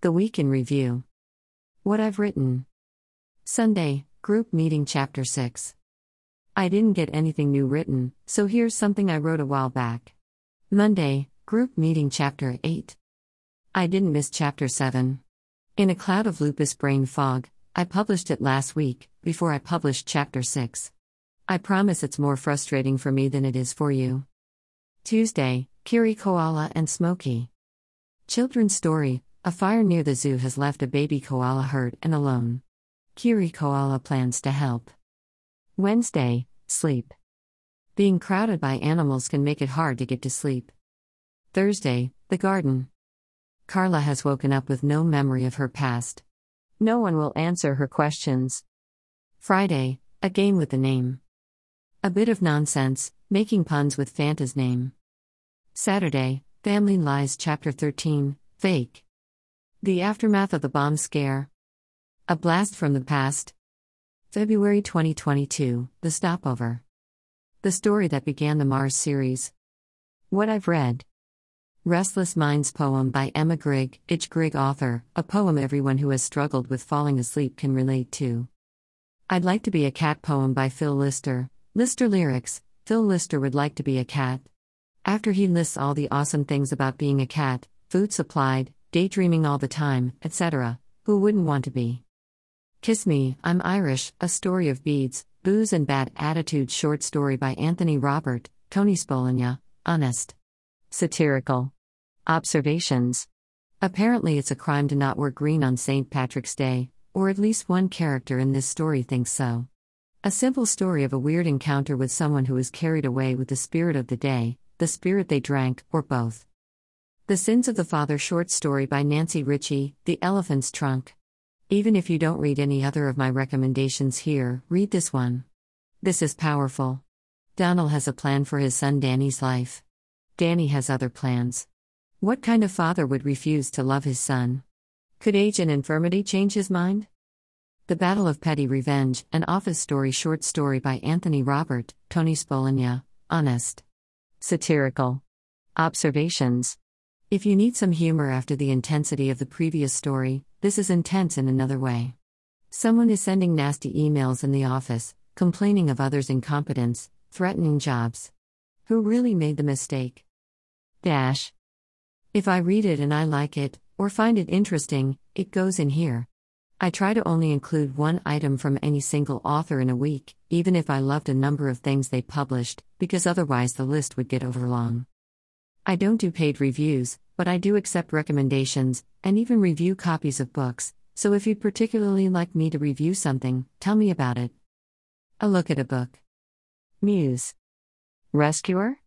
The Week in Review. What I've written. Sunday, Group Meeting Chapter 6. I didn't get anything new written, so here's something I wrote a while back. Monday, Group Meeting Chapter 8. I didn't miss Chapter 7. In a cloud of lupus brain fog, I published it last week, before I published Chapter 6. I promise it's more frustrating for me than it is for you. Tuesday, Kiri Koala and Smokey. Children's story A fire near the zoo has left a baby koala hurt and alone. Kiri Koala plans to help. Wednesday, Sleep. Being crowded by animals can make it hard to get to sleep. Thursday, The Garden. Carla has woken up with no memory of her past. No one will answer her questions. Friday, A Game with the Name. A bit of nonsense, making puns with Fanta's name. Saturday, Family Lies Chapter 13 Fake. The Aftermath of the Bomb Scare. A Blast from the Past. February 2022 The Stopover. The story that began the Mars series. What I've read. Restless Minds poem by Emma Grigg, Itch Grigg author, a poem everyone who has struggled with falling asleep can relate to. I'd Like to Be a Cat poem by Phil Lister, Lister Lyrics, Phil Lister would like to be a cat. After he lists all the awesome things about being a cat food supplied, daydreaming all the time, etc., who wouldn't want to be? Kiss Me, I'm Irish, a story of beads, booze, and bad attitude short story by Anthony Robert, Tony Spolania, honest. Satirical. Observations. Apparently, it's a crime to not wear green on St. Patrick's Day, or at least one character in this story thinks so. A simple story of a weird encounter with someone who is carried away with the spirit of the day, the Spirit They Drank, or both. The Sins of the Father short story by Nancy Ritchie, The Elephant's Trunk. Even if you don't read any other of my recommendations here, read this one. This is powerful. Donald has a plan for his son Danny's life. Danny has other plans. What kind of father would refuse to love his son? Could age and infirmity change his mind? The Battle of Petty Revenge, an office story short story by Anthony Robert, Tony Spolania, Honest. Satirical. Observations. If you need some humor after the intensity of the previous story, this is intense in another way. Someone is sending nasty emails in the office, complaining of others' incompetence, threatening jobs. Who really made the mistake? Dash. If I read it and I like it, or find it interesting, it goes in here. I try to only include one item from any single author in a week, even if I loved a number of things they published, because otherwise the list would get overlong. I don't do paid reviews, but I do accept recommendations, and even review copies of books, so if you'd particularly like me to review something, tell me about it. A look at a book. Muse. Rescuer?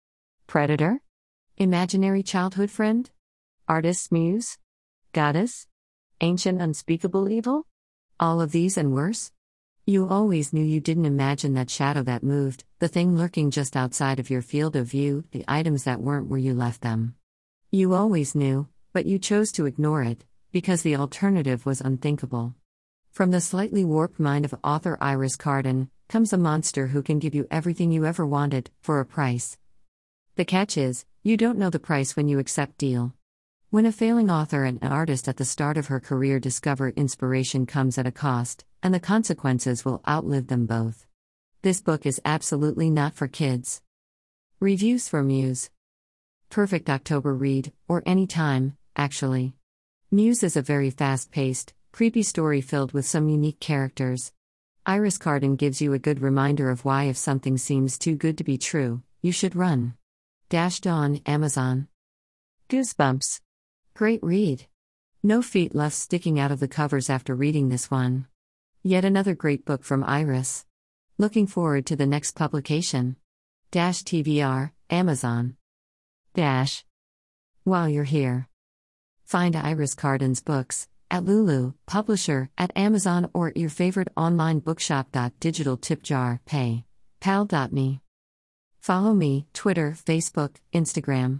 Predator? Imaginary childhood friend? Artist's muse? Goddess? Ancient unspeakable evil? All of these and worse? You always knew you didn't imagine that shadow that moved, the thing lurking just outside of your field of view, the items that weren't where you left them. You always knew, but you chose to ignore it, because the alternative was unthinkable. From the slightly warped mind of author Iris Carden comes a monster who can give you everything you ever wanted, for a price. The catch is, you don't know the price when you accept deal. When a failing author and an artist at the start of her career discover inspiration comes at a cost, and the consequences will outlive them both. This book is absolutely not for kids. Reviews for Muse. Perfect October read, or any time, actually. Muse is a very fast paced, creepy story filled with some unique characters. Iris Carden gives you a good reminder of why, if something seems too good to be true, you should run. Dash Dawn, Amazon. Goosebumps. Great read. No feet left sticking out of the covers after reading this one. Yet another great book from Iris. Looking forward to the next publication. Dash TBR, Amazon. Dash. While you're here, find Iris Carden's books at Lulu, publisher, at Amazon, or at your favorite online bookshop. Digital tip jar, pay. Pal.me. Follow me, Twitter, Facebook, Instagram.